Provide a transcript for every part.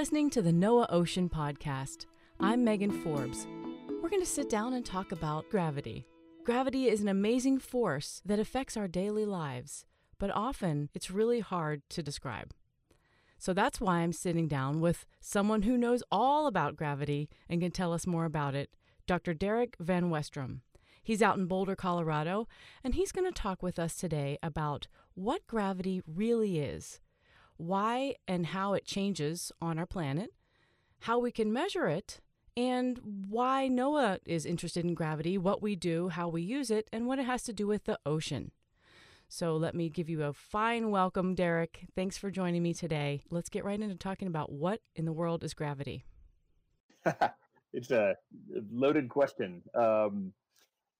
listening to the NOAA Ocean Podcast. I'm Megan Forbes. We're going to sit down and talk about gravity. Gravity is an amazing force that affects our daily lives, but often it's really hard to describe. So that's why I'm sitting down with someone who knows all about gravity and can tell us more about it, Dr. Derek Van Westrum. He's out in Boulder, Colorado, and he's going to talk with us today about what gravity really is, why and how it changes on our planet, how we can measure it, and why NOAA is interested in gravity, what we do, how we use it, and what it has to do with the ocean. So let me give you a fine welcome, Derek. Thanks for joining me today. Let's get right into talking about what in the world is gravity. it's a loaded question. Um,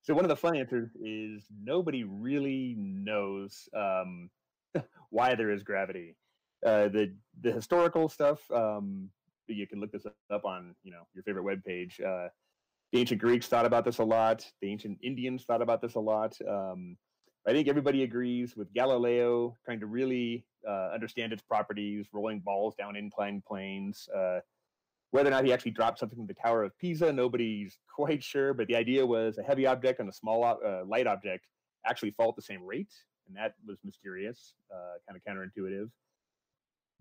so one of the fun answers is nobody really knows um, why there is gravity. Uh, the the historical stuff um, you can look this up on you know your favorite web page. Uh, the ancient Greeks thought about this a lot. The ancient Indians thought about this a lot. Um, I think everybody agrees with Galileo trying to really uh, understand its properties, rolling balls down inclined planes. Uh, whether or not he actually dropped something from the Tower of Pisa, nobody's quite sure. But the idea was a heavy object and a small uh, light object actually fall at the same rate, and that was mysterious, uh, kind of counterintuitive.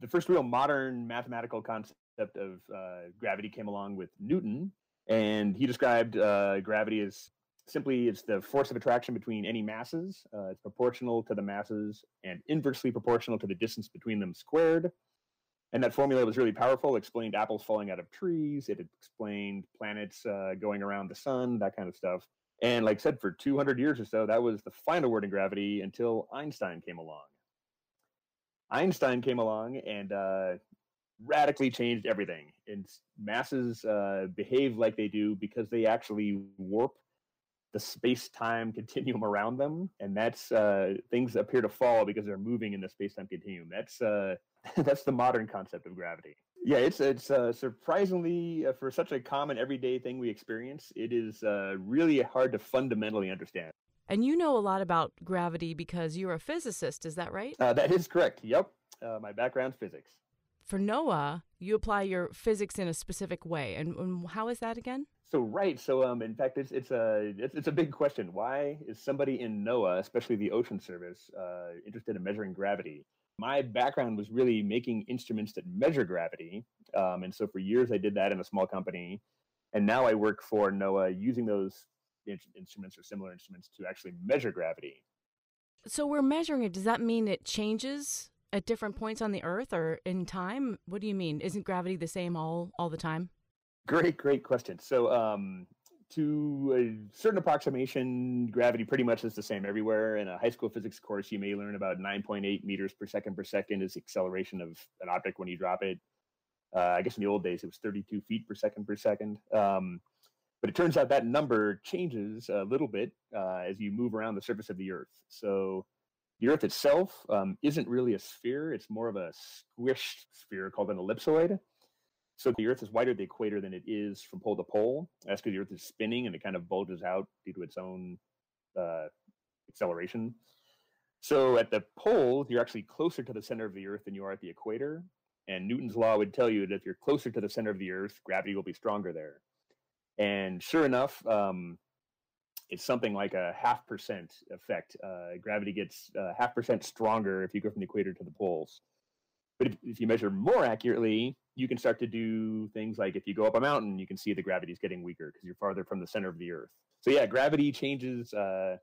The first real modern mathematical concept of uh, gravity came along with Newton, and he described uh, gravity as simply it's the force of attraction between any masses. Uh, it's proportional to the masses and inversely proportional to the distance between them squared. And that formula was really powerful. It explained apples falling out of trees. It explained planets uh, going around the sun, that kind of stuff. And like I said, for 200 years or so, that was the final word in gravity until Einstein came along. Einstein came along and uh, radically changed everything. And masses uh, behave like they do because they actually warp the space-time continuum around them, and that's uh, things appear to fall because they're moving in the space-time continuum. That's uh, that's the modern concept of gravity. Yeah, it's it's uh, surprisingly uh, for such a common everyday thing we experience, it is uh, really hard to fundamentally understand. And you know a lot about gravity because you're a physicist, is that right? Uh, that is correct. Yep, my background physics for NOAA, you apply your physics in a specific way, and, and how is that again? So right, so um, in fact, it's it's a it's, it's a big question. Why is somebody in NOAA, especially the Ocean Service, uh, interested in measuring gravity? My background was really making instruments that measure gravity, um, and so for years I did that in a small company, and now I work for NOAA using those instruments or similar instruments to actually measure gravity. So we're measuring it. Does that mean it changes at different points on the earth or in time? What do you mean? Isn't gravity the same all all the time? Great, great question. So, um, to a certain approximation, gravity pretty much is the same everywhere. In a high school physics course, you may learn about 9.8 meters per second per second is the acceleration of an object when you drop it. Uh, I guess in the old days it was 32 feet per second per second. Um, but it turns out that number changes a little bit uh, as you move around the surface of the Earth. So the Earth itself um, isn't really a sphere, it's more of a squished sphere called an ellipsoid. So the Earth is wider at the equator than it is from pole to pole. That's because the Earth is spinning and it kind of bulges out due to its own uh, acceleration. So at the pole, you're actually closer to the center of the Earth than you are at the equator. And Newton's law would tell you that if you're closer to the center of the Earth, gravity will be stronger there. And sure enough, um, it's something like a half percent effect. Uh, gravity gets uh, half percent stronger if you go from the equator to the poles. But if, if, you measure more accurately, you can start to do things like if you go up a mountain, you can see the gravity is getting weaker because you're farther from the center of the Earth. So yeah, gravity changes uh,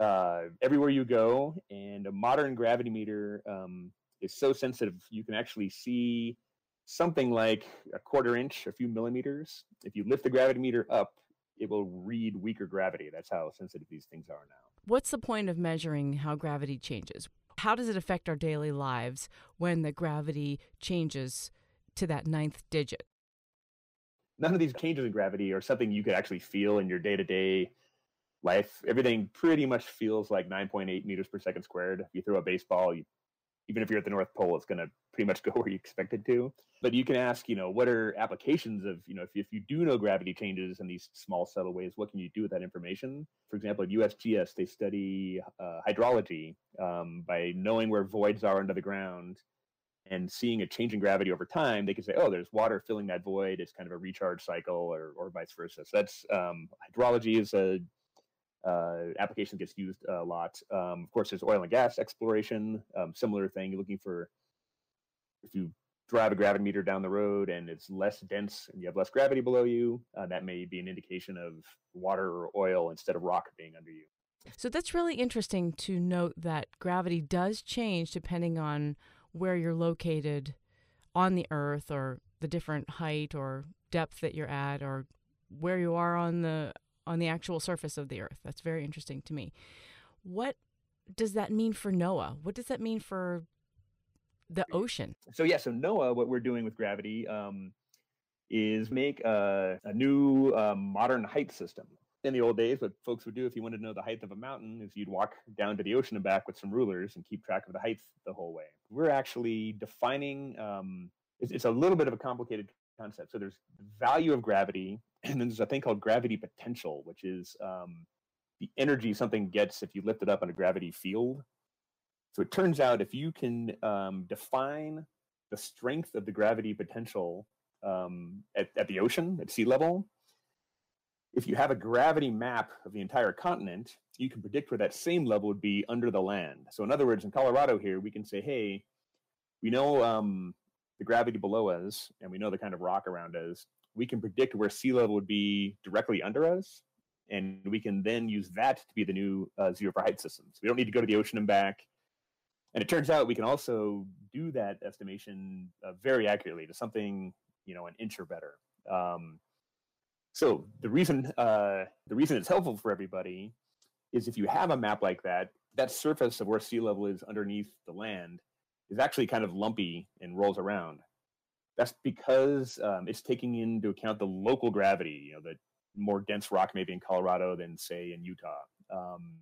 uh, everywhere you go, and a modern gravity meter um, is so sensitive you can actually see something like a quarter inch, a few millimeters. If you lift the gravity meter up, it will read weaker gravity. That's how sensitive these things are now. What's the point of measuring how gravity changes? How does it affect our daily lives when the gravity changes to that ninth digit? None of these changes in gravity are something you could actually feel in your day to day life. Everything pretty much feels like 9.8 meters per second squared. If you throw a baseball, you even if you're at the North Pole, it's going to pretty much go where you expect it to. But you can ask, you know, what are applications of, you know, if, if you do know gravity changes in these small, subtle ways, what can you do with that information? For example, at USGS, they study uh, hydrology um, by knowing where voids are under the ground. and seeing a change in gravity over time, they can say, oh, there's water filling that void. It's kind of a recharge cycle, or or vice versa. So that's um, hydrology is a uh, application that gets used a lot. Um, of course, there's oil and gas exploration, um, similar thing. You're looking for if you drive a gravimeter down the road and it's less dense and you have less gravity below you, uh, that may be an indication of water or oil instead of rock being under you. So that's really interesting to note that gravity does change depending on where you're located on the earth or the different height or depth that you're at or where you are on the on the actual surface of the earth. That's very interesting to me. What does that mean for NOAA? What does that mean for the ocean? So yeah, so NOAA, what we're doing with gravity um, is make a, a new um, modern height system. In the old days, what folks would do if you wanted to know the height of a mountain is you'd walk down to the ocean and back with some rulers and keep track of the height the whole way. We're actually defining. Um, it's, it's a little bit of a complicated concept. So there's the value of gravity, and then there's a thing called gravity potential, which is um, the energy something gets if you lift it up in a gravity field. So it turns out if you can um, define the strength of the gravity potential um, at, at the ocean, at sea level, if you have a gravity map of the entire continent, you can predict where that same level would be under the land. So in other words, in Colorado here, we can say, hey, we know um, the gravity below us and we know the kind of rock around us. We can predict where sea level would be directly under us. And we can then use that to be the new uh, zero for height system. So we don't need to go to the ocean and back. And it turns out we can also do that estimation uh, very accurately to something, you know, an inch or better. Um, so the reason uh, the reason it's helpful for everybody is if you have a map like that, that surface of where sea level is underneath the land is actually kind of lumpy and rolls around. That's because um, it's taking into account the local gravity, you know, the more dense rock maybe in Colorado than say in Utah. Um,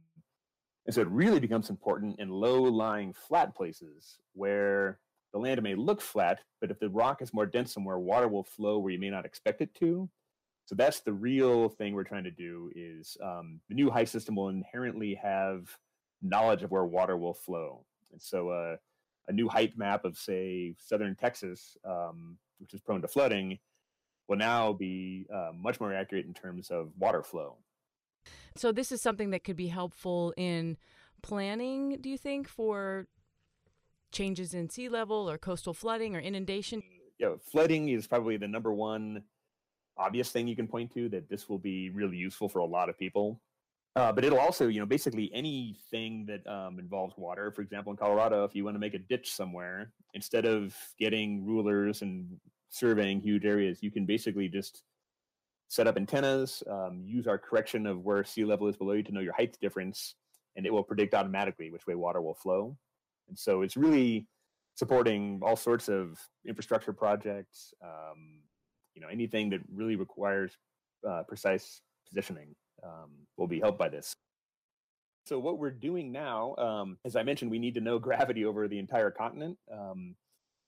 and so it really becomes important in low lying flat places where the land may look flat, but if the rock is more dense somewhere, water will flow where you may not expect it to. So that's the real thing we're trying to do is um, the new height system will inherently have knowledge of where water will flow. And so uh, a new height map of, say, southern Texas, um, which is prone to flooding, will now be uh, much more accurate in terms of water flow. So this is something that could be helpful in planning, do you think, for changes in sea level or coastal flooding or inundation? Yeah, flooding is probably the number one obvious thing you can point to that this will be really useful for a lot of people. Uh, but it'll also, you know, basically anything that um, involves water. For example, in Colorado, if you want to make a ditch somewhere, instead of getting rulers and surveying huge areas, you can basically just set up antennas, um, use our correction of where sea level is below you to know your height difference, and it will predict automatically which way water will flow. And so it's really supporting all sorts of infrastructure projects, um, you know, anything that really requires uh, precise positioning um, will be helped by this. So what we're doing now, um, as I mentioned, we need to know gravity over the entire continent. Um,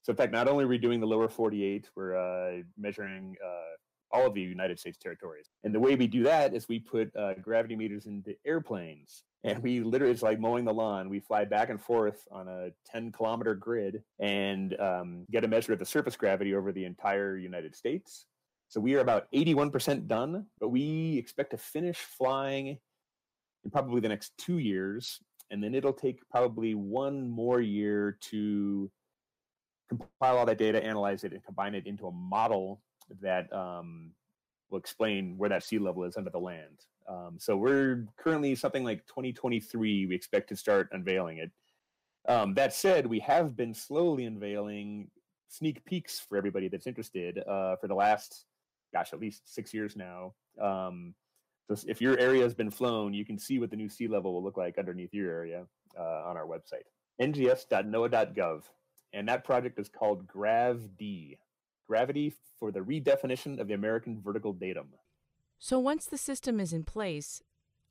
so in fact, not only are we doing the lower 48, we're uh, measuring uh, all of the United States territories. And the way we do that is we put uh, gravity meters into airplanes. And we literally, it's like mowing the lawn. We fly back and forth on a 10 kilometer grid and um, get a measure of the surface gravity over the entire United States. So we are about 81% done, but we expect to finish flying in probably the next two years. And then it'll take probably one more year to compile all that data, analyze it, and combine it into a model that um, will explain where that sea level is under the land. Um, so we're currently something like 2023. We expect to start unveiling it. Um, that said, we have been slowly unveiling sneak peeks for everybody that's interested uh, for the last, gosh, at least six years now. Um, so if your area has been flown, you can see what the new sea level will look like underneath your area uh, on our website, ngs.noaa.gov. And that project is called GRAV-D, Gravity for the redefinition of the American vertical datum. So once the system is in place,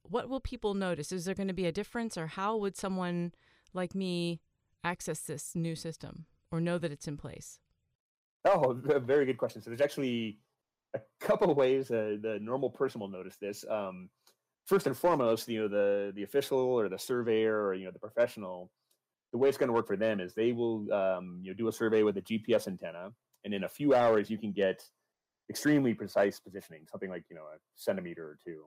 what will people notice? Is there going to be a difference, or how would someone like me access this new system or know that it's in place? Oh, very good question. So there's actually a couple of ways uh, the normal person will notice this. Um, first and foremost, you know, the the official or the surveyor or you know the professional the way it's going to work for them is they will um, you know do a survey with a GPS antenna, and in a few hours you can get extremely precise positioning, something like you know a centimeter or two.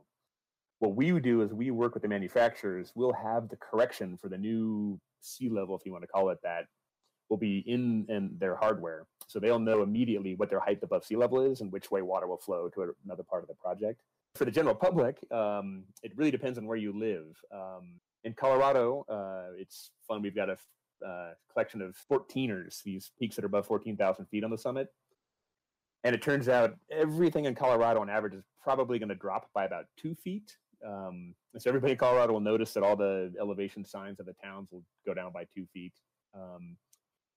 What we do is we work with the manufacturers. We'll have the correction for the new sea level, if you want to call it that, will be in in their hardware, so they'll know immediately what their height above sea level is and which way water will flow to another part of the project. For the general public, um, it really depends on where you live. Um, in Colorado, uh, it's fun. We've got a uh, collection of 14ers, these peaks that are above 14,000 feet on the summit. And it turns out everything in Colorado on average is probably going to drop by about two feet. Um, so everybody in Colorado will notice that all the elevation signs of the towns will go down by two feet. Um,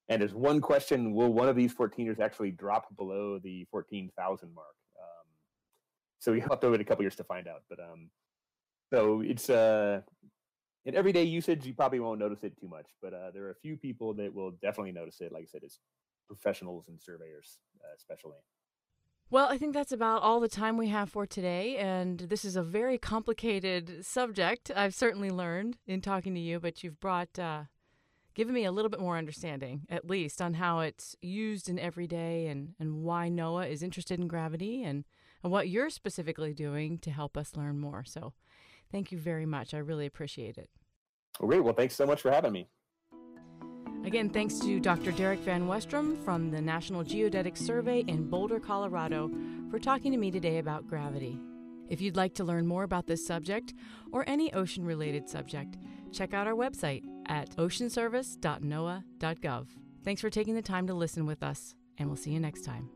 and there's one question: Will one of these 14ers actually drop below the 14,000 mark? Um, so we have to wait a couple years to find out. But um, so it's uh, in everyday usage, you probably won't notice it too much. But uh, there are a few people that will definitely notice it. Like I said, it's professionals and surveyors, uh, especially. Well, I think that's about all the time we have for today. And this is a very complicated subject. I've certainly learned in talking to you, but you've brought, uh, given me a little bit more understanding, at least, on how it's used in everyday and, and why NOAA is interested in gravity and, and what you're specifically doing to help us learn more. So thank you very much. I really appreciate it. Well, great. Well, thanks so much for having me. Again, thanks to Dr. Derek Van Westrum from the National Geodetic Survey in Boulder, Colorado, for talking to me today about gravity. If you'd like to learn more about this subject or any ocean related subject, check out our website at oceanservice.noaa.gov. Thanks for taking the time to listen with us, and we'll see you next time.